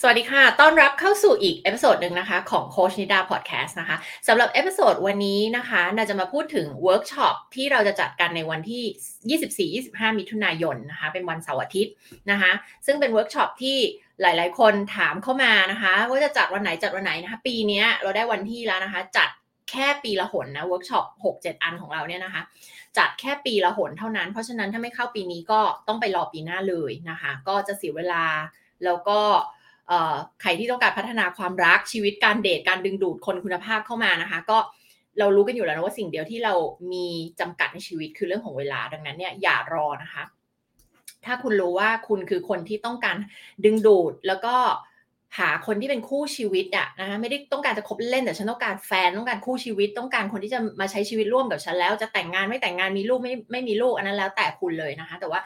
สวัสดีค่ะ ต้อนรับเข้าสู่อีก episode หนึ่งนะคะของโค้ชนิดาพอดแคสต์นะคะสำหรับ episode วันนี้นะคะนาจะมาพูดถึงเวิร์กช็อปที่เราจะจัดกันในวันที่ 24-25 มิถุนายนนะคะ เป็นวันเสาร์อาทิตย์นะคะ ซึ่งเป็นเวิร์กช็อปที่หลาย ๆ คนถามเข้ามานะคะ ว่าจะจัดวันไหนจัดวันไหนนะคะ ปีนี้เราได้วันที่แล้วนะคะ จัดแค่ปีละหนนะเวิร์กช็อป6-7 อันของเราเนี่ยนะคะ จัดแค่ปีละหนเท่านั้น เพราะฉะนั้นถ้าไม่เข้าปีนี้ก็ต้องไปรอปีหน้าเลยนะคะ ก็จะเสียเวลาแล้วก็ ใครที่ต้องการพัฒนาความรักชีวิตการเดทการดึงดูดคนคุณภาพเข้ามานะคะ ก็เรารู้กันอยู่แล้วนะว่าสิ่งเดียวที่เรามีจำกัดในชีวิตคือเรื่องของเวลาดังนั้นเนี่ยอย่ารอนะคะ ถ้าคุณรู้ว่าคุณคือคนที่ต้องการดึงดูดแล้วก็หาคนที่เป็นคู่ชีวิตอะนะคะไม่ได้ต้องการจะคบเล่นแต่ฉันต้องการแฟนต้องการคู่ชีวิต ต้องการคนที่จะมาใช้ชีวิตร่วมกับฉันแล้ว จะแต่งงานไม่แต่งงานมีลูกไม่ไม่มีลูกอันนั้นแล้วแต่คุณเลยนะคะ แต่ว่า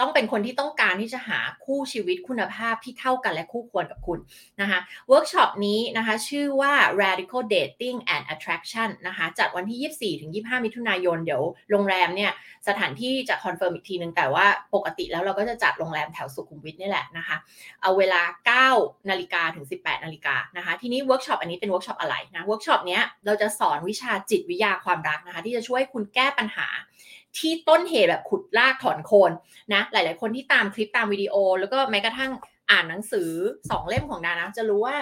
ต้องเป็นคนที่ต้องการที่จะหาคู่ชีวิตคุณภาพที่เท่ากันและคู่ควรกับคุณนะคะเวิร์กช็อปนี้นะคะชื่อว่า radical dating and attraction นะคะจัดวันที่ 24 ถึง 25 มิถุนายน เดี๋ยวโรงแรมเนี่ยสถานที่จะ confirm อีกทีนึง แต่ว่าปกติแล้วเราก็จะจัดโรงแรมแถวสุขุมวิทนี่แหละนะคะเอาเวลา 9 นาฬิกาถึง 18 นาฬิกานะคะทีนี้เวิร์กช็อปอันนี้เป็นเวิร์กช็อปอะไรนะเวิร์กช็อปนี้เราจะสอนวิชาจิตวิทยาความรักนะคะที่จะช่วยคุณแก้ปัญหา ที่ต้นเหตุแบบขุดลากถอนโคนนะหลาย ๆ คนที่ตามคลิปตามวิดีโอ แล้วก็แม้กระทั่งอ่านหนังสือสองเล่มของนานะจะรู้ว่า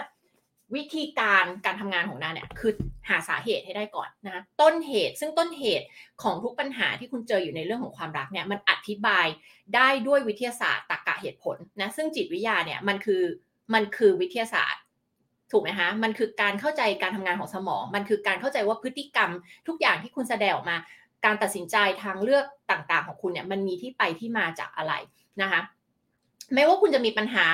วิธีการการทำงานของนาเนี่ยคือหาสาเหตุให้ได้ก่อนนะต้นเหตุซึ่งต้นเหตุของทุกปัญหาที่คุณเจออยู่ในเรื่องของความรักเนี่ยมันอธิบายได้ด้วยวิทยาศาสตร์ตรรกะเหตุผลนะซึ่งจิตวิทยาเนี่ยมันคือมันคือวิทยาศาสตร์ ถูกไหมคะมันคือการเข้าใจการทำงานของสมอง มันคือการเข้าใจว่าพฤติกรรมทุกอย่างที่คุณแสดงออกมา การตัดสินใจทางเลือกต่างๆ ของคุณเนี่ยมันมีที่ไปที่มาจากอะไรนะคะไม่ว่าคุณจะมีปัญหา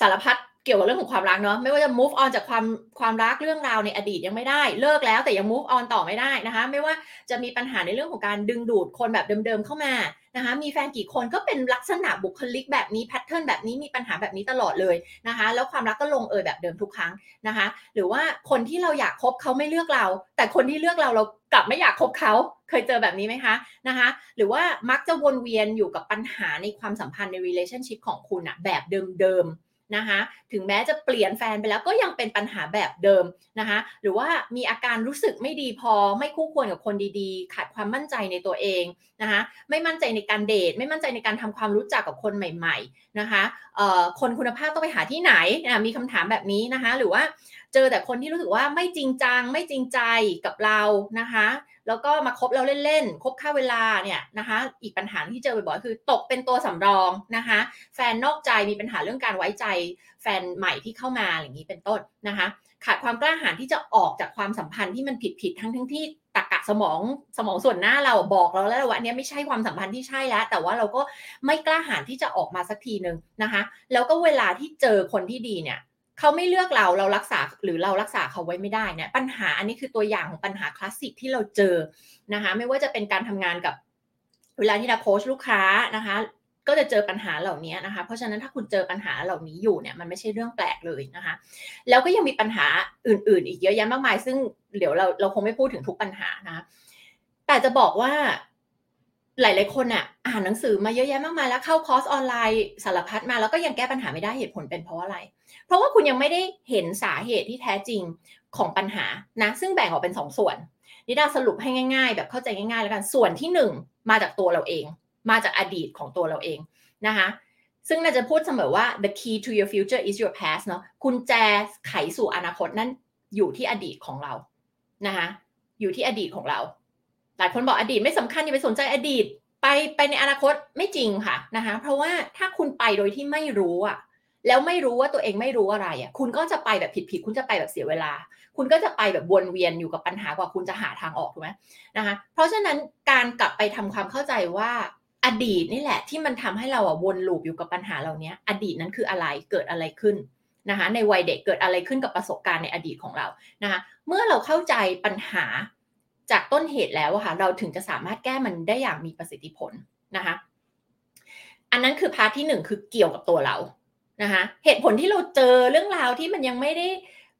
สารพัดเกี่ยวกับเรื่องของความรักเนาะไม่ว่าจะ move on จากความความรักเรื่องราวในอดีตยังไม่ได้ เลิกแล้วแต่ยัง move on ต่อไม่ได้นะคะ ไม่ว่าจะมีปัญหาในเรื่องของการดึงดูดคนแบบเดิมๆเข้ามานะคะ มีแฟนกี่คนก็เป็นลักษณะบุคลิกแบบนี้แพทเทิร์นแบบนี้มีปัญหาแบบนี้ตลอดเลยนะคะ แล้วความรักก็ลงเอยแบบเดิมทุกครั้งนะคะ หรือว่าคนที่เราอยากคบเขาไม่เลือกเรา แต่คนที่เลือกเราเรากลับไม่อยากคบเขา เคยเจอแบบนี้ไหมคะนะคะ หรือว่ามักจะวนเวียนอยู่กับปัญหาในความสัมพันธ์ใน relationship ของคุณอะแบบเดิมๆนะคะ ถึงแม้จะเปลี่ยนแฟนไปแล้วก็ยังเป็นปัญหาแบบเดิมนะคะ หรือว่ามีอาการรู้สึกไม่ดีพอไม่คู่ควรกับคนดีๆ ขาดความมั่นใจในตัวเองนะคะไม่มั่นใจในการเดท ไม่มั่นใจในการทำความรู้จักกับคนใหม่ ๆนะคะคนคุณภาพต้องไปหาที่ไหนนะมีคำถามแบบนี้นะคะ หรือว่า เจอแต่คนที่รู้สึกว่าไม่จริงจังไม่จริงใจกับเรานะคะ แล้วก็มาคบเราเล่นๆคบค่าเวลาเนี่ยนะคะ อีกปัญหาที่เจอบ่อยๆคือตกเป็นตัวสำรองนะคะ แฟนนอกใจมีปัญหาเรื่องการไว้ใจ แฟนใหม่ที่เข้ามาอย่างนี้เป็นต้นนะคะ ขาดความกล้าหาญที่จะออกจากความสัมพันธ์ที่มันผิดๆทั้งทั้งที่ตะกะสมองสมองส่วนหน้าเราบอกเราแล้วว่าอันนี้ไม่ใช่ความสัมพันธ์ที่ใช่แล้ว แต่ว่าเราก็ไม่กล้าหาญที่จะออกมาสักทีหนึ่งนะคะ แล้วก็เวลาที่เจอคนที่ดีเนี่ย เขาไม่เลือกเราเรารักษาหรือเรารักษาเขาไว้ไม่ได้เนี่ยปัญหาอันนี้คือตัวอย่างของปัญหาคลาสสิกที่เราเจอนะคะไม่ว่าจะเป็นการทำงานกับเวลาที่เราโค้ชลูกค้านะคะก็จะเจอปัญหาเหล่านี้นะคะ เพราะฉะนั้นถ้าคุณเจอปัญหาเหล่านี้อยู่เนี่ยมันไม่ใช่เรื่องแปลกเลยนะคะ แล้วก็ยังมีปัญหาอื่น ๆ อีกเยอะแยะมากมาย ซึ่งเดี๋ยวเราเราคงไม่พูดถึงทุกปัญหานะแต่จะบอกว่า หลาย ๆ คนอะอ่านหนังสือมาเยอะแยะมากมายแล้วเข้าคอร์สออนไลน์สารพัดมาแล้วก็ยังแก้ปัญหาไม่ได้เหตุผลเป็นเพราะอะไร เพราะว่าคุณยังไม่ได้เห็นสาเหตุที่แท้จริงของปัญหานะ ซึ่งแบ่งออกเป็นสองส่วน นิดาสรุปให้ง่าย ๆ แบบเข้าใจง่าย ๆ แล้วกันส่วนที่หนึ่งมาจากตัวเราเอง มาจากอดีตของตัวเราเองนะคะซึ่งน่าจะพูดเสมอว่า the key to your future is your past เนาะคุณแจไขสู่อนาคตนั่นอยู่ที่อดีตของเรานะคะอยู่ที่อดีตของเรา หลายคนบอกอดีตไม่สำคัญอย่าไปสนใจอดีต ไปไปในอนาคตไม่จริงค่ะนะคะเพราะว่าถ้าคุณไปโดยที่ไม่รู้อะแล้วไม่รู้ว่าตัวเองไม่รู้อะไรอะคุณก็จะไปแบบผิดๆคุณจะไปแบบเสียเวลา คุณก็จะไปแบบวนเวียนอยู่กับปัญหากว่าคุณจะหาทางออกถูกไหมนะคะเพราะฉะนั้นการกลับไปทำความเข้าใจว่าอดีตนี่แหละที่มันทำให้เราอะวนลูปอยู่กับปัญหาเหล่านี้อดีตนั้นคืออะไรเกิดอะไรขึ้นนะคะในวัยเด็กเกิดอะไรขึ้นกับประสบการณ์ในอดีตของเรานะคะเมื่อเราเข้าใจปัญหา จากต้นเหตุแล้วค่ะเราถึงจะสามารถแก้มันได้อย่างมีประสิทธิผลนะคะอันนั้นคือพาร์ทที่หนึ่งคือเกี่ยวกับตัวเรานะคะเหตุผลที่เราเจอเรื่องราวที่มันยังไม่ได้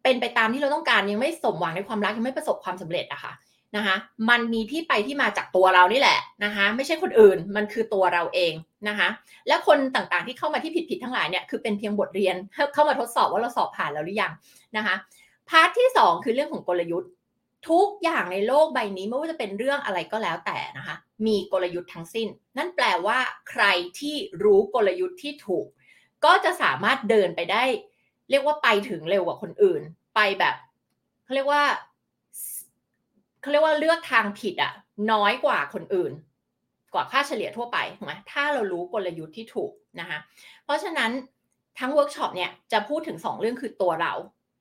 เป็นไปตามที่เราต้องการยังไม่สมหวังในความรักยังไม่ประสบความสำเร็จอะคะ่ะนะคะมันมีที่ไปที่มาจากตัวเรานี่แหละนะคะไม่ใช่คนอื่นมันคือตัวเราเองนะคะและคนต่างๆที่เข้ามาที่ผิดๆทั้งหลายเนี่ยคือเป็นเพียงบทเรียนเข้ามาทดสอบว่าเราสอบผ่านแล้วหรือยังนะคะพาร์ทที่ 2 คือเรื่องของกลยุทธ์ ทุกอย่างในโลกใบนี้ไม่ว่าจะเป็นเรื่องอะไรก็แล้วแต่นะคะ มีกลยุทธ์ทั้งสิ้น นั่นแปลว่า ใครที่รู้กลยุทธ์ที่ถูก ก็จะสามารถเดินไปได้ เรียกว่าไปถึงเร็วกว่าคนอื่น ไปแบบเขาเรียกว่าเขาเรียกว่าเลือกทางผิดอะน้อยกว่าคนอื่น กว่าค่าเฉลี่ยทั่วไปถูกไหมถ้าเรารู้กลยุทธ์ที่ถูกนะคะเพราะฉะนั้นทั้งเวิร์กช็อปเนี่ยจะพูดถึง 2 เรื่องคือตัวเรา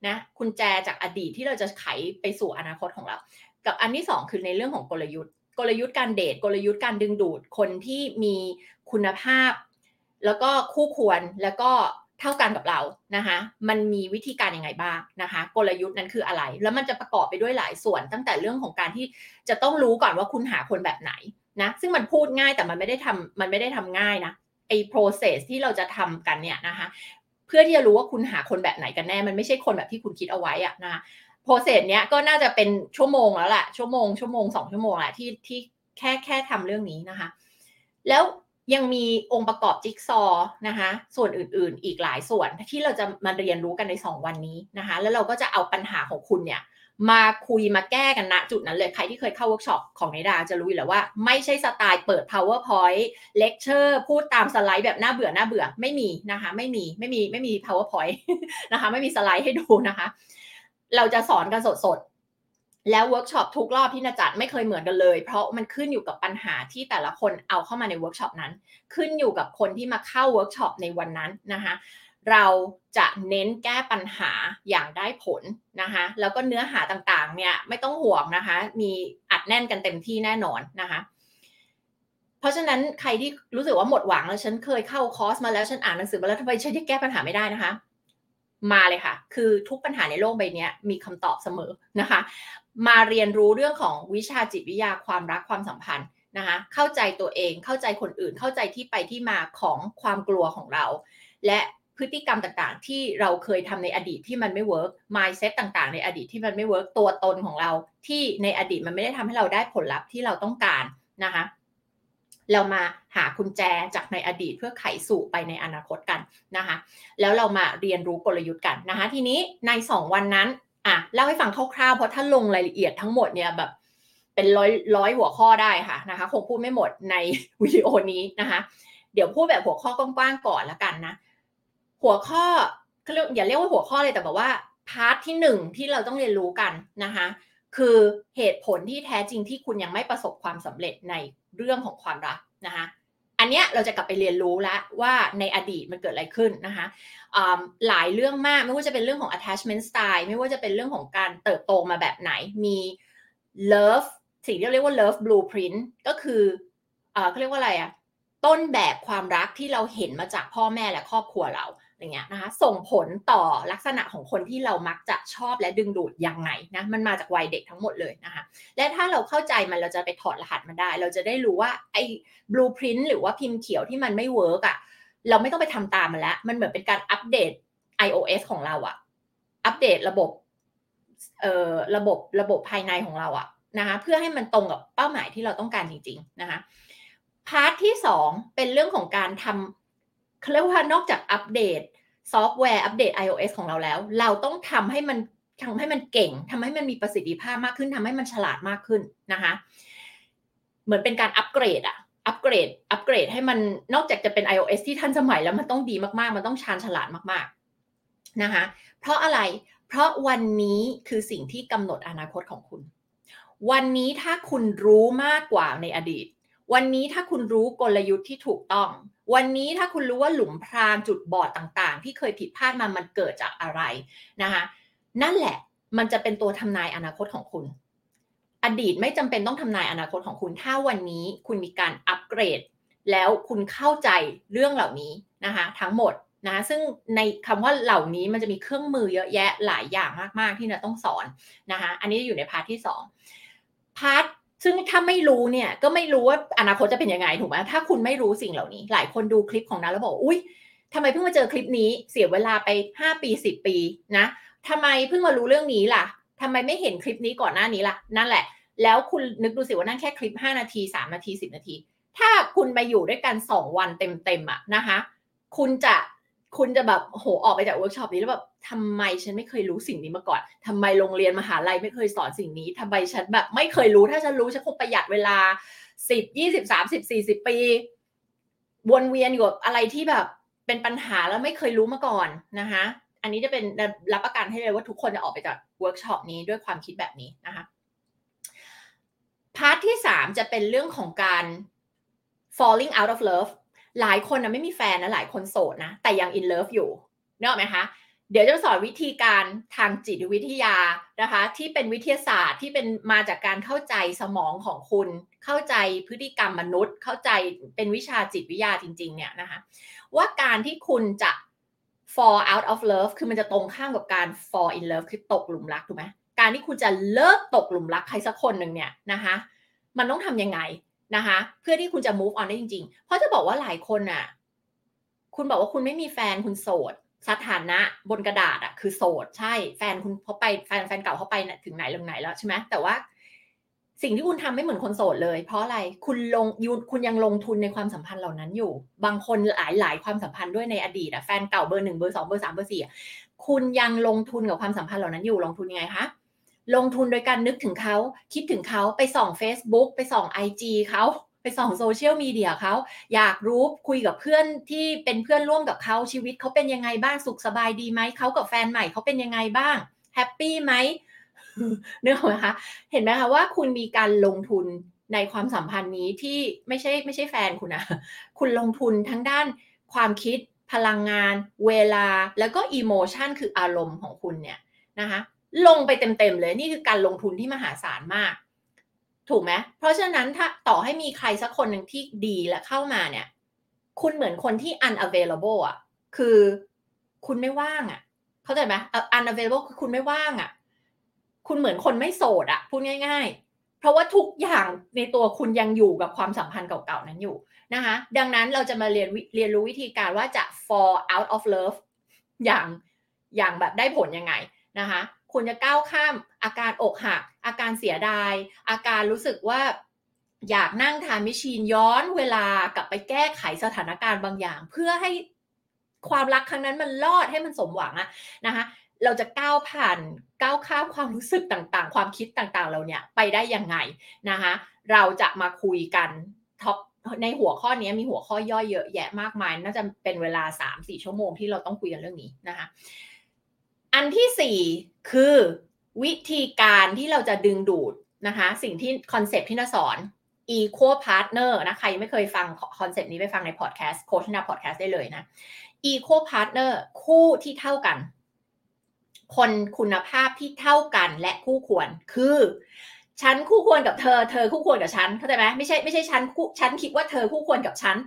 นะกุญแจจากอดีตที่เราจะไขไปสู่อนาคตของเรา กับอันที่2คือในเรื่องของกลยุทธ์ กลยุทธ์การเดทกลยุทธ์การดึงดูดคนที่มีคุณภาพ แล้วก็คู่ควรแล้วก็เท่ากันกับเรานะคะมันมีวิธีการยังไงบ้างนะคะ กลยุทธ์นั้นคืออะไร แล้วมันจะประกอบไปด้วยหลายส่วน ตั้งแต่เรื่องของการที่จะต้องรู้ก่อนว่าคุณหาคนแบบไหนนะซึ่งมันพูดง่ายแต่มันไม่ได้ทำมันไม่ได้ทำง่ายนะไอ้ process ที่เราจะทำกันเนี่ยนะคะ พื่อที่จะรู้ว่าคุณหาคนแบบไหนกันแน่ มันไม่ใช่คนแบบที่คุณคิดเอาไว้อะนะโปรเซสเนี้ยก็น่าจะเป็นชั่วโมงแล้วแหละชั่วโมงชั่วโมงสองชั่วโมงแหละที่ที่แค่แค่ทำเรื่องนี้นะคะ แล้วยังมีองค์ประกอบจิ๊กซอนะคะส่วนอื่นๆ อีกหลายส่วนที่เราจะมาเรียนรู้กันใน 2 วันนี้นะคะ แล้วเราก็จะเอาปัญหาของคุณเนี่ย มาคุยมาแก้กันณจุดนั้นเลย ใครที่เคยเข้าเวิร์กช็อปของนิดาจะรู้อยู่แล้วว่า ไม่ใช่สไตล์เปิด powerpoint lecture พูดตามสไลด์แบบน่าเบื่อน่าเบื่อไม่มีนะคะ ไม่มีไม่มีไม่มี powerpoint นะคะ ไม่มีสไลด์ให้ดูนะคะ เราจะสอนกันสดแล้วเวิร์กช็อปทุกรอบที่นาจัดไม่เคยเหมือนกันเลย เพราะมันขึ้นอยู่กับปัญหาที่แต่ละคนเอาเข้ามาในเวิร์กช็อปนั้น ขึ้นอยู่กับคนที่มาเข้าเวิร์กช็อปในวันนั้นนะคะ เราจะเน้นแก้ปัญหาอย่างได้ผลนะคะแล้วก็เนื้อหาต่างๆเนี่ยไม่ต้องห่วงนะคะมีอัดแน่นกันเต็มที่แน่นอนนะคะเพราะฉะนั้นใครที่รู้สึกว่าหมดหวังแล้วฉันเคยเข้าคอร์สมาแล้วฉันอ่านหนังสือมาแล้วทำไมฉันยังแก้ปัญหาไม่ได้นะคะ มาเลยค่ะ คือทุกปัญหาในโลกใบนี้มีคำตอบเสมอนะคะ มาเรียนรู้เรื่องของวิชาจิตวิทยาความรักความสัมพันธ์นะคะเข้าใจตัวเองเข้าใจคนอื่นเข้าใจที่ไปที่มาของความกลัวของเรา และ พฤติกรรมต่างๆ ที่เราเคยทำในอดีตที่มันไม่เวิร์ก mindset ต่างๆ ในอดีตที่มันไม่ work ตัวตนของเราที่ในอดีตมันไม่ได้ทำให้เราได้ผลลัพธ์ที่เราต้องการนะคะเรามาหากุญแจจากในอดีตเพื่อไขสู่ไปในอนาคตกันนะคะ แล้วเรามาเรียนรู้กลยุทธ์กันนะคะ ทีนี้ใน 2 วันนั้นอะเล่าให้ฟังคร่าวๆเพราะถ้าลงรายละเอียดทั้งหมดเนี่ยแบบเป็นร้อยร้อยหัวข้อได้ค่ะนะคะคงพูดไม่หมดในวิดีโอนี้นะคะ เดี๋ยวพูดแบบหัวข้อกว้างๆก่อนละกันนะ หัวข้ออย่าเรียกว่าหัวข้อเลยแต่แบบว่าพาร์ทที่หนึ่งที่เราต้องเรียนรู้กันนะคะคือเหตุผลที่แท้จริงที่คุณยังไม่ประสบความสำเร็จในเรื่องของความรักนะคะอันเนี้ยเราจะกลับไปเรียนรู้แล้วว่าในอดีตมันเกิดอะไรขึ้นนะคะหลายเรื่องมากไม่ว่าจะเป็นเรื่องของ attachment style ไม่ว่าจะเป็นเรื่องของการเติบโตมาแบบไหนมี love สิ่งที่เรียกว่า love blueprint ก็คือเขาเรียกว่าอะไรอะต้นแบบความรักที่เราเห็นมาจากพ่อแม่และครอบครัวเรา อย่างเงี้ยนะคะส่งผลต่อลักษณะของคนที่เรามักจะชอบและดึงดูดยังไงนะมันมาจากวัยเด็กทั้งหมดเลยนะคะและถ้าเราเข้าใจมันเราจะไปถอดรหัสมันได้ เราจะได้รู้ว่าไอ้ blueprint หรือว่าพิมพ์เขียวที่มันไม่ work อะเราไม่ต้องไปทำตามมันแล้ว มันเหมือนเป็นการอัปเดต iOS ของเราอะอัปเดตระบบเอ่อระบบระบบภายในของเราอะนะคะเพื่อให้มันตรงกับเป้าหมายที่เราต้องการจริงๆนะคะ part ที่สองเป็นเรื่องของการทำ เขาเรียกว่านอกจากอัปเดตซอฟต์แวร์อัปเดต iOS ของเราแล้ว เราต้องทำให้มันทำให้มันเก่งทำให้มันมีประสิทธิภาพมากขึ้นทำให้มันฉลาดมากขึ้นนะคะ เหมือนเป็นการอัปเกรดอะอัปเกรดอัปเกรดให้มันนอกจากจะเป็น iOS ที่ทันสมัยแล้วมันต้องดีมากๆ มันต้องชาญฉลาดมากๆนะคะ เพราะอะไรเพราะวันนี้คือสิ่งที่กำหนดอนาคตของคุณ วันนี้ถ้าคุณรู้มากกว่าในอดีต วันนี้ถ้าคุณรู้กลยุทธ์ที่ถูกต้อง วันนี้ถ้าคุณรู้ว่าหลุมพรางจุดบอดต่างๆ ที่เคยผิดพลาดมามันเกิดจากอะไรนะคะนั่นแหละมันจะเป็นตัวทำนายอนาคตของคุณ อดีตไม่จำเป็นต้องทำนายอนาคตของคุณ ถ้าวันนี้คุณมีการอัปเกรด แล้วคุณเข้าใจเรื่องเหล่านี้นะคะทั้งหมดนะซึ่งในคำว่าเหล่านี้มันจะมีเครื่องมือเยอะแยะหลายอย่างมากๆที่เราต้องสอนนะคะอันนี้อยู่ใน part ที่ 2 part ซึ่งถ้าไม่รู้เนี่ยก็ไม่รู้ว่าอนาคตจะเป็นยังไงถูกไหมถ้าคุณไม่รู้สิ่งเหล่านี้ หลายคนดูคลิปของนั้นแล้วบอกอุ้ยทำไมเพิ่งมาเจอคลิปนี้ เสียเวลาไป 5 ปี 10 ปีนะทำไมเพิ่งมารู้เรื่องนี้ล่ะทำไมไม่เห็นคลิปนี้ก่อนหน้านี้ล่ะ นั่นแหละ แล้วคุณนึกดูสิว่านั่นแค่คลิป 5 นาที 3 นาที 10 นาที ถ้าคุณไปอยู่ด้วยกัน 2 วันเต็มๆอะนะคะ คุณจะ คุณจะแบบโหออกไปจากเวิร์กช็อปนี้แล้วแบบทำไมฉันไม่เคยรู้สิ่งนี้มาก่อนทำไมโรงเรียนมหาลัยไม่เคยสอนสิ่งนี้ทำไมฉันแบบไม่เคยรู้ถ้าฉันรู้ฉันคงประหยัดเวลาสิบยี่สิบสามสิบสี่สิบปี วนเวียนอยู่กับอะไรที่แบบเป็นปัญหาแล้วไม่เคยรู้มาก่อนนะคะอันนี้จะเป็นรับประกันให้เลยว่าทุกคนจะออกไปจากเวิร์กช็อปนี้ด้วยความคิดแบบนี้นะคะ part ที่สามจะเป็นเรื่องของการ falling out of love หลายคนนะไม่มีแฟนนะหลายคนโสดนะ แต่ยัง in love อยู่เนอะไหมคะเดี๋ยวจะสอนวิธีการทางจิตวิทยานะคะ ที่เป็นวิทยาศาสตร์ที่เป็นมาจากการเข้าใจสมองของคุณ เข้าใจพฤติกรรมมนุษย์ เข้าใจเป็นวิชาจิตวิทยาจริง ๆ เนี่ยนะคะว่าการที่คุณจะ fall out of love คือมันจะตรงข้ามกับการ fall in love คือตกหลุมรักถูกไหมการที่คุณจะเลิกตกหลุมรักใครสักคนหนึ่งเนี่ยนะคะ มันต้องทำยังไง นะคะ เพื่อที่คุณจะ move on ได้จริง ๆ เพราะจะบอกว่าหลายคนอะ คุณบอกว่าคุณไม่มีแฟนคุณโสดสถานะบนกระดาษอะคือโสดใช่แฟนคุณเขาไปแฟนแฟนเก่าเขาไปถึงไหนลงไหนแล้วใช่ไหมแต่ว่าสิ่งที่คุณทำไม่เหมือนคนโสดเลย เพราะอะไรคุณลงยูคุณยังลงทุนในความสัมพันธ์เหล่านั้นอยู่ บางคนหลายหลายความสัมพันธ์ด้วยในอดีตอะแฟนเก่าเบอร์หนึ่งเบอร์สองเบอร์สามเบอร์สี่คุณยังลงทุนกับความสัมพันธ์เหล่านั้นอยู่ลงทุนยังไงคะ ลงทุนโดยการนึกถึงเขา คิดถึงเขาไปส่อง Facebook ไปส่อง IG เขาไปส่องโซเชียลมีเดียเขาอยากรู้คุยกับเพื่อนที่เป็นเพื่อนร่วมกับเขาชีวิตเขาเป็นยังไงบ้างสุขสบายดีไหมเขากับแฟนใหม่เขาเป็นยังไงบ้าง happy ไหมเนื้อหมคะเห็นไหมคะว่าคุณมีการลงทุนในความสัมพันธ์นี้ที่ไม่ใช่ไม่ใช่แฟนคุณนะคุณลงทุนทั้งด้านความคิดพลังงาน เวลาแล้วก็อิโมชันคืออารมณ์ของคุณเนี่ยนะคะ ลงไปเต็มๆเลย นี่คือการลงทุนที่มหาศาลมาก ถูกไหมเพราะฉะนั้นถ้าต่อให้มีใครสักคนหนึ่งที่ดีและเข้ามาเนี่ย คุณเหมือนคนที่ unavailable อะ คือคุณไม่ว่างอะ เข้าใจไหม unavailable คือคุณไม่ว่างอะ คุณเหมือนคนไม่โสดอะพูดง่าย ๆ เพราะว่าทุกอย่างในตัวคุณยังอยู่กับความสัมพันธ์เก่าๆนั้นอยู่นะคะดังนั้นเราจะมาเรียนเรียนรู้วิธีการว่าจะ fall out of love อย่างอย่างแบบได้ผลยังไงนะคะ คุณจะก้าวข้ามอาการอกหัก อาการเสียดาย อาการรู้สึกว่าอยากนั่งทานมิชีนย้อนเวลากลับไปแก้ไขสถานการณ์บางอย่าง เพื่อให้ความรักครั้งนั้นมันรอดให้มันสมหวังอะนะคะเราจะก้าวผ่านก้าวข้ามความรู้สึกต่างๆ ความคิดต่างๆ เราเนี่ยไปได้ยังไงนะคะเราจะมาคุยกันท็อปในหัวข้อนี้มีหัวข้อย่อยเยอะแยะมากมาย น่าจะเป็นเวลา 3-4 ชั่วโมงที่เราต้องคุยกันเรื่องนี้นะคะ อันที่สี่คือวิธีการที่เราจะดึงดูดนะคะ สิ่งที่คอนเซปต์ที่นาสอน equal partner นะใครไม่เคยฟังคอนเซปต์นี้ไปฟังในพอดแคสต์โค้ชนาพอดแคสต์ได้เลยนะ equal partner คู่ที่เท่ากัน คนคุณภาพที่เท่ากันและคู่ควรคือฉันคู่ควรกับเธอ เธอคู่ควรกับฉันเข้าใจไหมไม่ใช่ไม่ใช่ฉันคู่ฉันคิดว่าเธอคู่ควรกับฉัน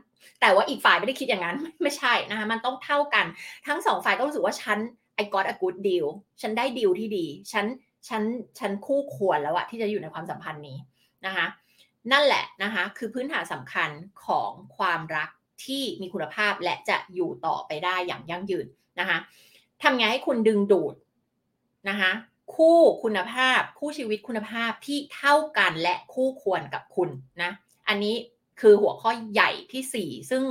แต่ว่าอีกฝ่ายไม่ได้คิดอย่างนั้นไม่ใช่นะคะมันต้องเท่ากัน ทั้งสองฝ่ายก็รู้สึกว่าฉัน I got a good deal ฉันได้ดีลที่ดี ฉัน ฉัน ฉันคู่ควรแล้วอะที่จะอยู่ในความสัมพันธ์นี้นะคะ นั่นแหละนะคะ คือพื้นฐานสำคัญของความรักที่มีคุณภาพและจะอยู่ต่อไปได้อย่างยั่งยืนนะคะทำไงให้คุณดึงดูดนะคะคู่คุณภาพ คู่ชีวิตคุณภาพที่เท่ากันและคู่ควรกับคุณนะ อันนี้คือหัวข้อใหญ่ที่สี่ซึ่ง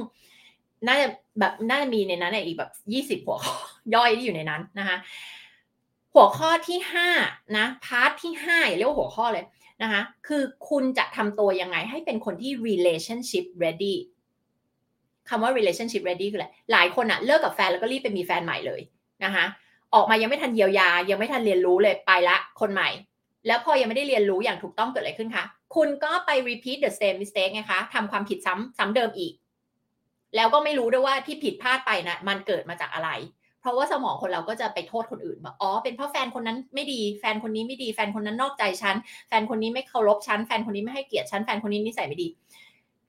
น่าจะแบบน่าจะมีในนั้นอีกแบบยี่สิบหัวข้อย่อยที่อยู่ในนั้นนะคะหัวข้อที่ห้านะพาร์ทที่ห้าเรียกว่าหัวข้อเลยนะคะคือคุณจะทำตัวยังไงให้เป็นคนที่ relationship ready คำว่า relationship ready คืออะไรหลายคนอะเลิกกับแฟนแล้วก็รีบไปมีแฟนใหม่เลยนะคะออกมายังไม่ทันเยียวยา ยังไม่ทันเรียนรู้เลยไปละคนใหม่ แล้วพอยังไม่ได้เรียนรู้อย่างถูกต้องเกิดอะไรขึ้นคะ คุณก็ไป repeat the same mistake ไงคะทำความผิดซ้ำซ้ำเดิมอีก แล้วก็ไม่รู้ด้วยว่าที่ผิดพลาดไปนะมันเกิดมาจากอะไร เพราะว่าสมองคนเราก็จะไปโทษคนอื่นว่าอ๋อเป็นเพราะแฟนคนนั้นไม่ดีแฟนคนนี้ไม่ดีแฟนคนนั้นนอกใจฉันแฟนคนนี้ไม่เคารพฉันแฟนคนนี้ไม่ให้เกียรติฉันแฟนคนนี้นิสัยไม่ดี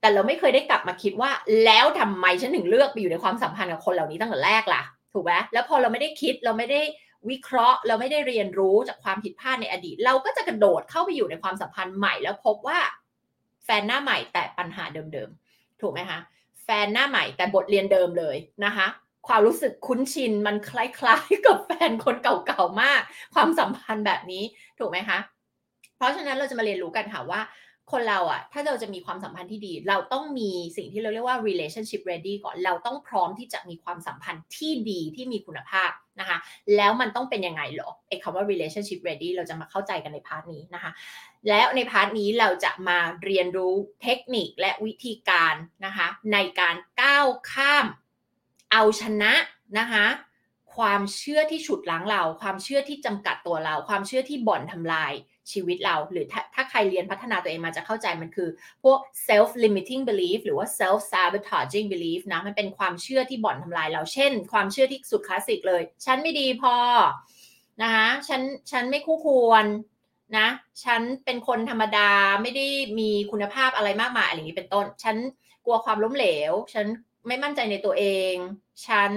แต่เราไม่เคยได้กลับมาคิดว่า แล้วทำไมฉันถึงเลือกไปอยู่ในความสัมพันธ์กับคนเหล่านี้ตั้งแต่แรกล่ะ ถูกไหมแล้วพอเราไม่ได้คิดเราไม่ได้วิเคราะห์ เราไม่ได้เรียนรู้จากความผิดพลาดในอดีต เราก็จะกระโดดเข้าไปอยู่ในความสัมพันธ์ใหม่แล้วพบว่าแฟนหน้าใหม่แต่ปัญหาเดิมๆถูกไหมคะ แฟนหน้าใหม่แต่บทเรียนเดิมเลยนะคะ ความรู้สึกคุ้นชินมันคล้ายๆกับแฟนคนเก่าๆมาก ความสัมพันธ์แบบนี้ถูกไหมคะ เพราะฉะนั้นเราจะมาเรียนรู้กันค่ะว่า คนเราอะถ้าเราจะมีความสัมพันธ์ที่ดี เราต้องมีสิ่งที่เราเรียกว่า relationship ready ก่อน เราต้องพร้อมที่จะมีความสัมพันธ์ที่ดีที่มีคุณภาพนะคะ แล้วมันต้องเป็นยังไงหรอไอ้คำว่า relationship ready เราจะมาเข้าใจกันในพาร์ทนี้นะคะ แล้วในพาร์ทนี้เราจะมาเรียนรู้เทคนิคและวิธีการนะคะ ในการก้าวข้ามเอาชนะนะคะความเชื่อที่ฉุดรั้งเรา ความเชื่อที่จำกัดตัวเรา ความเชื่อที่บ่อนทำลาย ชีวิตเรา หรือถ้าถ้าใครเรียนพัฒนาตัวเองมาจะเข้าใจมันคือ พวก self limiting belief หรือว่า self sabotaging belief นะ มันเป็นความเชื่อที่บ่อนทำลายเรา เช่น ความเชื่อที่สุดคลาสสิกเลย ฉันไม่ดีพอ นะคะฉัน ฉันไม่คู่ควรนะ ฉันเป็นคนธรรมดาไม่ได้มีคุณภาพอะไรมากมายอะไรอย่างนี้เป็นต้น ฉันกลัวความล้มเหลว ฉันไม่มั่นใจในตัวเอง ฉัน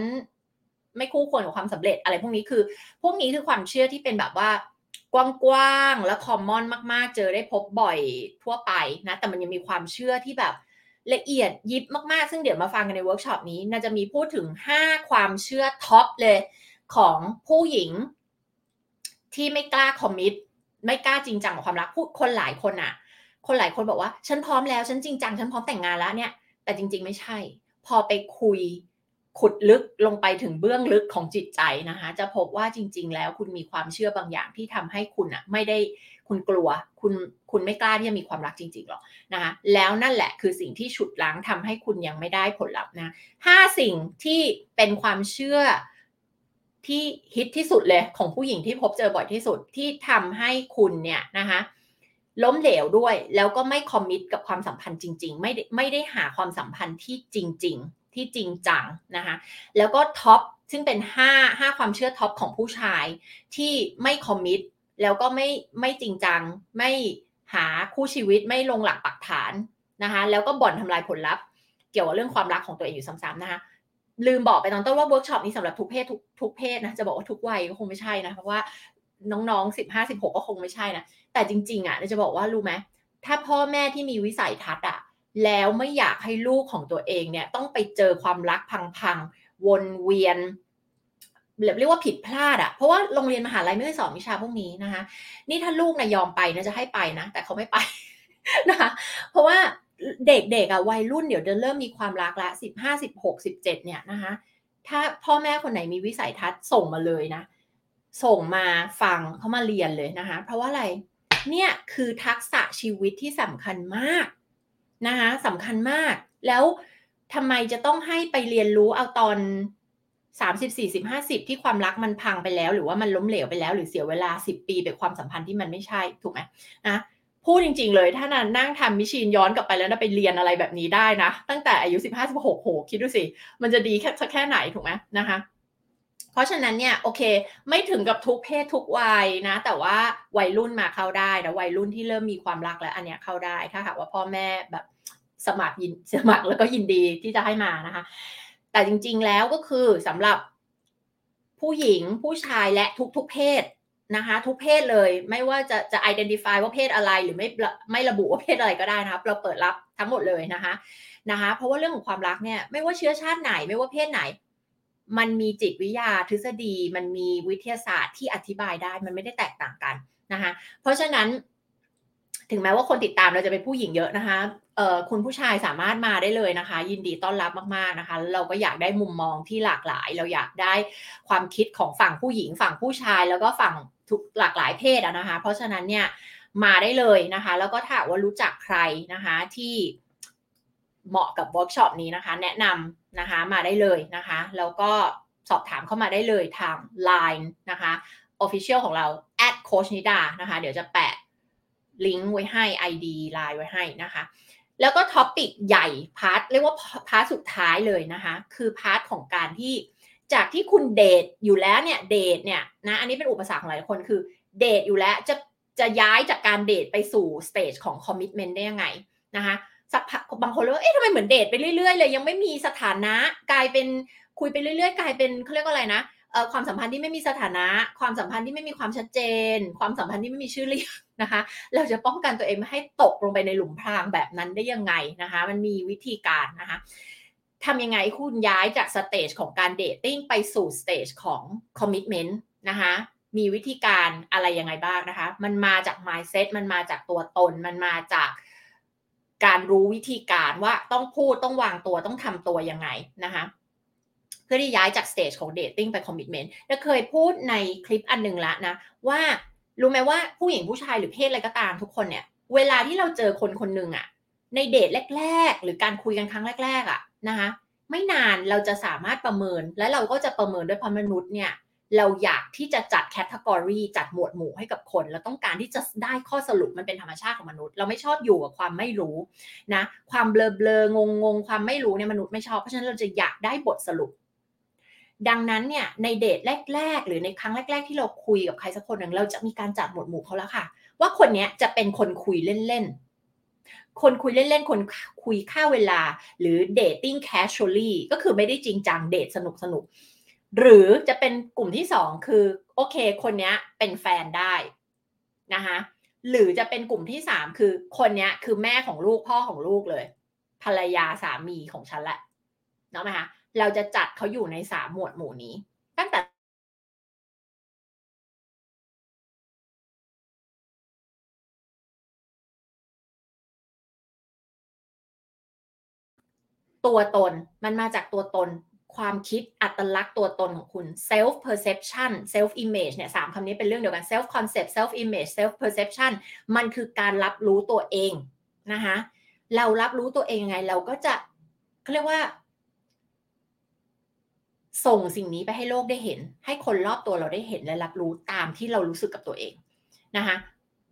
ไม่คู่ควรกับความสำเร็จอะไรพวกนี้คือ พวกนี้คือความเชื่อที่เป็นแบบว่า กว้างๆและ common มากๆ เจอได้พบบ่อยทั่วไปนะ แต่มันยังมีความเชื่อที่แบบละเอียดยิบมากๆ ซึ่งเดี๋ยวมาฟังกันในเวิร์กช็อปนี้น่าจะมีพูดถึง 5 ความเชื่อท็อปเลยของผู้หญิง ที่ไม่กล้าคอมมิตไม่กล้าจริงจังกับความรักพูดคนหลายคนอะคนหลายคนบอกว่า ฉันพร้อมแล้วฉันจริงจังฉันพร้อมแต่งงานแล้วเนี่ย แต่จริง ๆ ไม่ใช่ พอไปคุย ขุดลึกลงไปถึงเบื้องลึกของจิตใจนะคะ จะพบว่าจริง ๆ แล้วคุณมีความเชื่อบางอย่างที่ทำให้คุณอะไม่ได้คุณกลัวคุณคุณไม่กล้าที่จะมีความรักจริง ๆ หรอกนะคะแล้วนั่นแหละคือสิ่งที่ฉุดล้างทำให้คุณยังไม่ได้ผลลัพธ์นะห้าสิ่งที่เป็นความเชื่อที่ฮิตที่สุดเลยของผู้หญิงที่พบเจอบ่อยที่สุดที่ทำให้คุณเนี่ยนะคะล้มเหลวด้วยแล้วก็ไม่ commit กับความสัมพันธ์จริง ๆ ไม่ไม่ได้หาความสัมพันธ์ที่จริง ๆ ที่จริงจังนะคะแล้วก็ท็อปซึ่งเป็น 5 5 ความเชื่อท็อปของผู้ชายที่ไม่ commit แล้วก็ไม่ไม่จริงจัง ไม่หาคู่ชีวิตไม่ลงหลักปักฐานนะคะแล้วก็บ่อนทำลายผลลัพธ์ เกี่ยวกับเรื่องความรักของตัวเองอยู่ซ้ำๆนะคะลืมบอกไปตอนต้นว่าเวิร์กช็อปนี้สำหรับทุกเพศทุกทุกเพศนะจะบอกว่าทุกวัยก็คงไม่ใช่นะเพราะว่าน้องๆสิบห้าสิบหกก็คงไม่ใช่นะแต่จริง ๆอะจะบอกว่ารู้ไหมถ้าพ่อแม่ที่มีวิสัยทัศน์อะ แล้วไม่อยากให้ลูกของตัวเองเนี่ยต้องไปเจอความรักพังๆ วนเวียนเรียกว่าผิดพลาดอะเพราะว่าโรงเรียนมหาลัยไม่ได้สอนวิชาพวกนี้นะคะ นี่ถ้าลูกนะยอมไปนะจะให้ไปนะ แต่เขาไม่ไปนะคะ เพราะว่าเด็กๆอะวัยรุ่นเดี๋ยวจะเริ่มมีความรักละสิบห้าสิบหกสิบเจ็ดเนี่ยนะคะ ถ้าพ่อแม่คนไหนมีวิสัยทัศน์ส่งมาเลยนะ ส่งมาฟังเขามาเรียนเลยนะคะ เพราะว่าอะไร เนี่ยคือทักษะชีวิตที่สำคัญมาก นะคะสำคัญมาก แล้วทำไมจะต้องให้ไปเรียนรู้เอาตอนสามสิบสี่สิบห้าสิบที่ความรักมันพังไปแล้ว หรือว่ามันล้มเหลวไปแล้ว หรือเสียเวลาสิบปีเป็นความสัมพันธ์ที่มันไม่ใช่ถูกไหมนะพูดจริง ๆ เลยถ้านันนั่งทำมิชีนย้อนกลับไปแล้วนะไปเรียนอะไรแบบนี้ได้นะ ตั้งแต่อายุสิบห้าสิบหกโหคิดดูสิ มันจะดีแค่แค่ไหนถูกไหมนะคะ เพราะฉะนั้นเนี่ยโอเค ไม่ถึงกับทุกเพศทุกวัยนะ แต่ว่าวัยรุ่นมาเข้าได้นะวัยรุ่นที่เริ่มมีความรักแล้วอันเนี้ยเข้าได้ถ้าหากว่าพ่อแม่แบบสมัครยินสมัครแล้วก็ยินดีที่จะให้มานะคะ แต่จริงๆแล้วก็คือสำหรับผู้หญิงผู้ชายและทุกๆเพศนะคะ ทุกเพศเลยไม่ว่าจะจะ identify ว่าเพศอะไรหรือไม่ไม่ระบุว่าเพศอะไรก็ได้นะคะเราเปิดรับทั้งหมดเลยนะคะนะคะ เพราะว่าเรื่องของความรักเนี่ยไม่ว่าเชื้อชาติไหนไม่ว่าเพศไหน มันมีจิตวิทยาทฤษฎี มันมีวิทยาศาสตร์ที่อธิบายได้มันไม่ได้แตกต่างกันนะคะเพราะฉะนั้นถึงแม้ว่าคนติดตามเราจะเป็นผู้หญิงเยอะนะคะเอ่อคุณผู้ชายสามารถมาได้เลยนะคะ ยินดีต้อนรับมากๆนะคะ เราก็อยากได้มุมมองที่หลากหลาย เราอยากได้ความคิดของฝั่งผู้หญิง ฝั่งผู้ชาย แล้วก็ฝั่งทุกหลากหลายเพศนะคะ เพราะฉะนั้นเนี่ยมาได้เลยนะคะ แล้วก็ถ้าว่ารู้จักใครนะคะที่เหมาะกับเวิร์กช็อปนี้นะคะ แนะนำ นะคะมาได้เลยนะคะ แล้วก็สอบถามเข้ามาได้เลยทาง Line นะคะ Official ของเรา at coach nida นะคะ เดี๋ยวจะแปะลิงก์ไว้ให้ ID Line ไว้ให้นะคะ แล้วก็ topic ใหญ่พาร์ทเรียกว่าพาร์ทสุดท้ายเลยนะคะ คือพาร์ทของการที่จากที่คุณเดทอยู่แล้วเนี่ยเดทเนี่ยนะอันนี้เป็นอุปสรรคของหลายคนคือเดทอยู่แล้วจะจะย้ายจากการเดทไปสู่ stage ของ commitment ได้ยังไงนะคะ สักพักบางคนเลยว่าเอ๊ะทำไมเหมือนเดทไปเรื่อยๆเลยยังไม่มีสถานะ กลายเป็นคุยไปเรื่อยๆ กลายเป็นเขาเรียกว่าอะไรนะเอ่อความสัมพันธ์ที่ไม่มีสถานะ ความสัมพันธ์ที่ไม่มีความชัดเจน ความสัมพันธ์ที่ไม่มีชื่อเรียกนะคะ เราจะป้องกันตัวเองไม่ให้ตกลงไปในหลุมพรางแบบนั้นได้ยังไงนะคะ มันมีวิธีการนะคะทำยังไงคุณย้ายจาก stage ของการ dating ไปสู่ stage ของ commitment นะคะมีวิธีการอะไรยังไงบ้างนะคะ มันมาจาก mindset มันมาจากตัวตน มันมาจาก การรู้วิธีการว่าต้องพูดต้องวางตัวต้องทำตัวยังไงนะคะเพื่อที่ย้ายจาก stage ของ dating ไป commitment และเคยพูดในคลิปอันหนึ่งละนะ ว่ารู้ไหมว่าผู้หญิงผู้ชายหรือเพศอะไรก็ตามทุกคนเนี่ย เวลาที่เราเจอคนคนหนึ่งอะในเดทแรก ๆ หรือการคุยกันครั้งแรก ๆอะนะคะ ไม่นานเราจะสามารถประเมินและเราก็จะประเมินด้วยพมนุษย์เนี่ย เราอยากที่จะจัดแคตตากรีจัดหมวดหมู่ให้กับคน เราต้องการที่จะได้ข้อสรุปมันเป็นธรรมชาติของมนุษย์ เราไม่ชอบอยู่กับความไม่รู้นะ ความเบลอเบลงงงความไม่รู้เนี่ยมนุษย์ไม่ชอบ เพราะฉะนั้นเราจะอยากได้บทสรุป ดังนั้นเนี่ยในเดทแรก ๆ หรือในครั้งแรก ๆ ที่เราคุยกับใครสักคนหนึ่งเราจะมีการจัดหมวดหมู่เขาแล้วค่ะ ว่าคนนี้จะเป็นคนคุยเล่นๆคนคุยเล่นๆ คนคุยค่าเวลา หรือ dating casually ก็คือไม่ได้จริงจังเดทสนุกสนุก หรือจะเป็นกลุ่มที่สองคือโอเค คนนี้เป็นแฟนได้นะคะหรือจะเป็นกลุ่มที่สามคือคนนี้คือแม่ของลูกพ่อของลูกเลย ภรรยาสามีของฉันแหละเนาะไหมคะเราจะจัดเขาอยู่ในสามหมวดหมู่นี้ ตั้งแต่ตัวตนมันมาจากตัวตน ความคิดอัตลักษณ์ตัวตนของคุณ self perception self image เนี่ยสามคำนี้เป็นเรื่องเดียวกัน self concept self image self perception มันคือการรับรู้ตัวเองนะคะเรารับรู้ตัวเองยังไง เราก็จะเขาเรียกว่า ส่งสิ่งนี้ไปให้โลกได้เห็น ให้คนรอบตัวเราได้เห็นและรับรู้ตามที่เรารู้สึกกับตัวเองนะคะ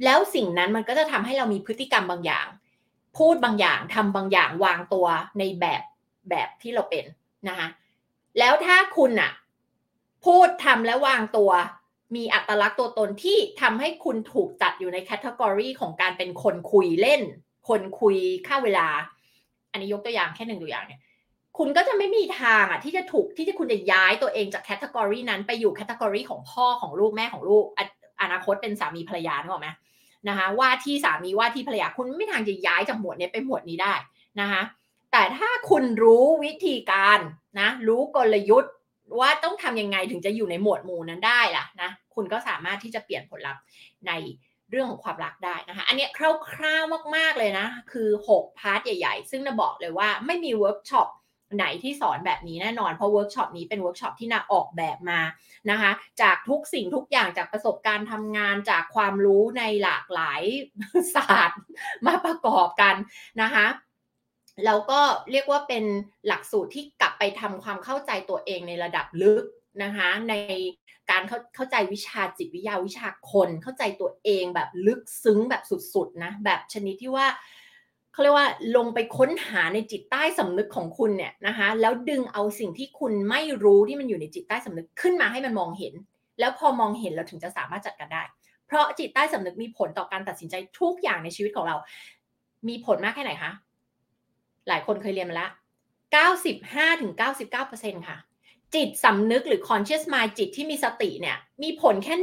แล้วสิ่งนั้นมันก็จะทำให้เรามีพฤติกรรมบางอย่าง พูดบางอย่างทำบางอย่างวางตัวในแบบแบบที่เราเป็นนะคะ แล้วถ้าคุณอะพูดทำและวางตัว มีอัตลักษณ์ตัวตนที่ทำให้คุณถูกจัดอยู่ใน category ของการเป็นคนคุยเล่น คนคุยฆ่าเวลา อันนี้ยกตัวอย่างแค่หนึ่งตัวอย่างเนี่ยคุณก็จะไม่มีทางอะที่จะถูกที่จะคุณจะย้ายตัวเองจาก category นั้นไปอยู่ category ของพ่อของลูกแม่ของลูกอนาคตเป็นสามีภรรยานึกออกไหมนะคะว่าที่สามีว่าที่ภรรยาคุณไม่ทางจะย้ายจากหมวดนี้ไปหมวดนี้ได้นะคะ แต่ถ้าคุณรู้วิธีการนะ รู้กลยุทธ์ว่าต้องทำยังไงถึงจะอยู่ในหมวดหมู่นั้นได้ล่ะนะ คุณก็สามารถที่จะเปลี่ยนผลลัพธ์ในเรื่องของความรักได้นะคะ อันนี้คร่าวๆมากๆเลยนะ คือ 6 พาร์ทใหญ่ๆ ซึ่งนะบอกเลยว่าไม่มีเวิร์กช็อปไหนที่สอนแบบนี้แน่นอน เพราะเวิร์กช็อปนี้เป็นเวิร์กช็อปที่นาออกแบบมานะคะ จากทุกสิ่งทุกอย่างจากประสบการณ์ทำงานจากความรู้ในหลากหลายศาสตร์มาประกอบกันนะคะ แล้วก็เรียกว่าเป็นหลักสูตรที่กลับไปทำความเข้าใจตัวเองในระดับลึกนะคะในการเข้าเข้าใจวิชาจิตวิทยาวิชาคนเข้าใจตัวเองแบบลึกซึ้งแบบสุดๆนะแบบชนิดที่ว่าเขาเรียกว่าลงไปค้นหาในจิตใต้สำนึกของคุณเนี่ยนะคะแล้วดึงเอาสิ่งที่คุณไม่รู้ที่มันอยู่ในจิตใต้สำนึกขึ้นมาให้มันมองเห็น แล้วพอมองเห็นเราถึงจะสามารถจัดการได้ เพราะจิตใต้สำนึกมีผลต่อการตัดสินใจทุกอย่างในชีวิตของเรา มีผลมากแค่ไหนคะ หลายคนเคยเรียนมาแล้ว95-99%ค่ะ จิตสำนึกหรือ conscious mind จิตที่มีสติเนี่ย มีผลแค่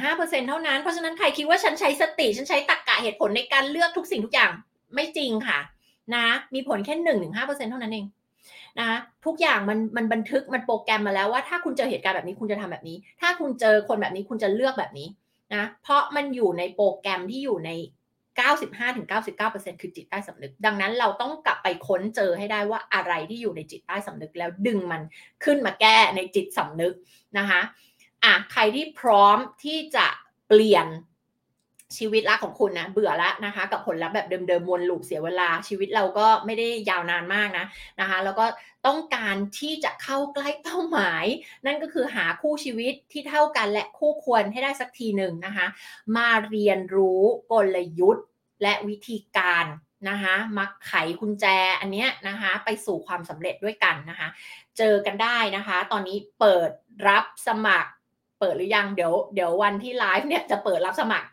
1-5%เท่านั้น เพราะฉะนั้นใครคิดว่าฉันใช้สติ ฉันใช้ตรรกกะเหตุผลในการเลือกทุกสิ่งทุกอย่างไม่จริงค่ะ นะ มีผลแค่ 1-5%เท่านั้นเองนะทุกอย่างมันมันบันทึกมันโปรแกรมมาแล้วว่าถ้าคุณเจอเหตุการณ์แบบนี้คุณจะทำแบบนี้ ถ้าคุณเจอคนแบบนี้คุณจะเลือกแบบนี้นะเพราะมันอยู่ในโปรแกรมที่อยู่ใน 95-99%คือจิตใต้สำนึก ดังนั้นเราต้องกลับไปค้นเจอให้ได้ว่าอะไรที่อยู่ในจิตใต้สำนึก แล้วดึงมันขึ้นมาแก้ในจิตสำนึกนะคะอะใครที่พร้อมที่จะเปลี่ยน ชีวิตรักของคุณนะเบื่อแล้วนะคะ กับผลลัพธ์แบบเดิมๆวนลูปเสียเวลา ชีวิตเราก็ไม่ได้ยาวนานมากนะนะคะ แล้วก็ต้องการที่จะเข้าใกล้เป้าหมาย นั่นก็คือหาคู่ชีวิตที่เท่ากันและคู่ควรให้ได้สักทีหนึ่งนะคะ มาเรียนรู้กลยุทธ์และวิธีการนะคะมาไขกุญแจอันเนี้ยนะคะ ไปสู่ความสำเร็จด้วยกันนะคะ เจอกันได้นะคะ ตอนนี้เปิดรับสมัครเปิดหรือยังเดี๋ยวเดี๋ยววันที่ไลฟ์เนี่ยจะเปิดรับสมัคร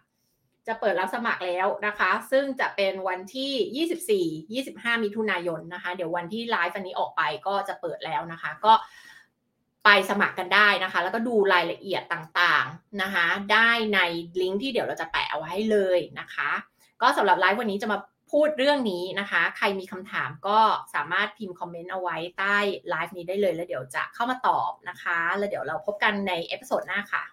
จะเปิดรับสมัครแล้วนะคะ ซึ่งจะเป็นวันที่ 24 25 มิถุนายนนะคะ เดี๋ยววันที่ไลฟ์อันนี้ออกไปก็จะเปิดแล้วนะคะ ก็ไปสมัครกันได้นะคะ แล้วก็ดูรายละเอียดต่างๆนะคะ ได้ในลิงก์ที่เดี๋ยวเราจะแปะเอาไว้ให้เลยนะคะ ก็สำหรับไลฟ์วันนี้จะมาพูดเรื่องนี้นะคะ ใครมีคำถามก็สามารถพิมพ์คอมเมนต์เอาไว้ใต้ไลฟ์นี้ได้เลย แล้วเดี๋ยวจะเข้ามาตอบนะคะ แล้วเดี๋ยวเราพบกันใน episode หน้าค่ะ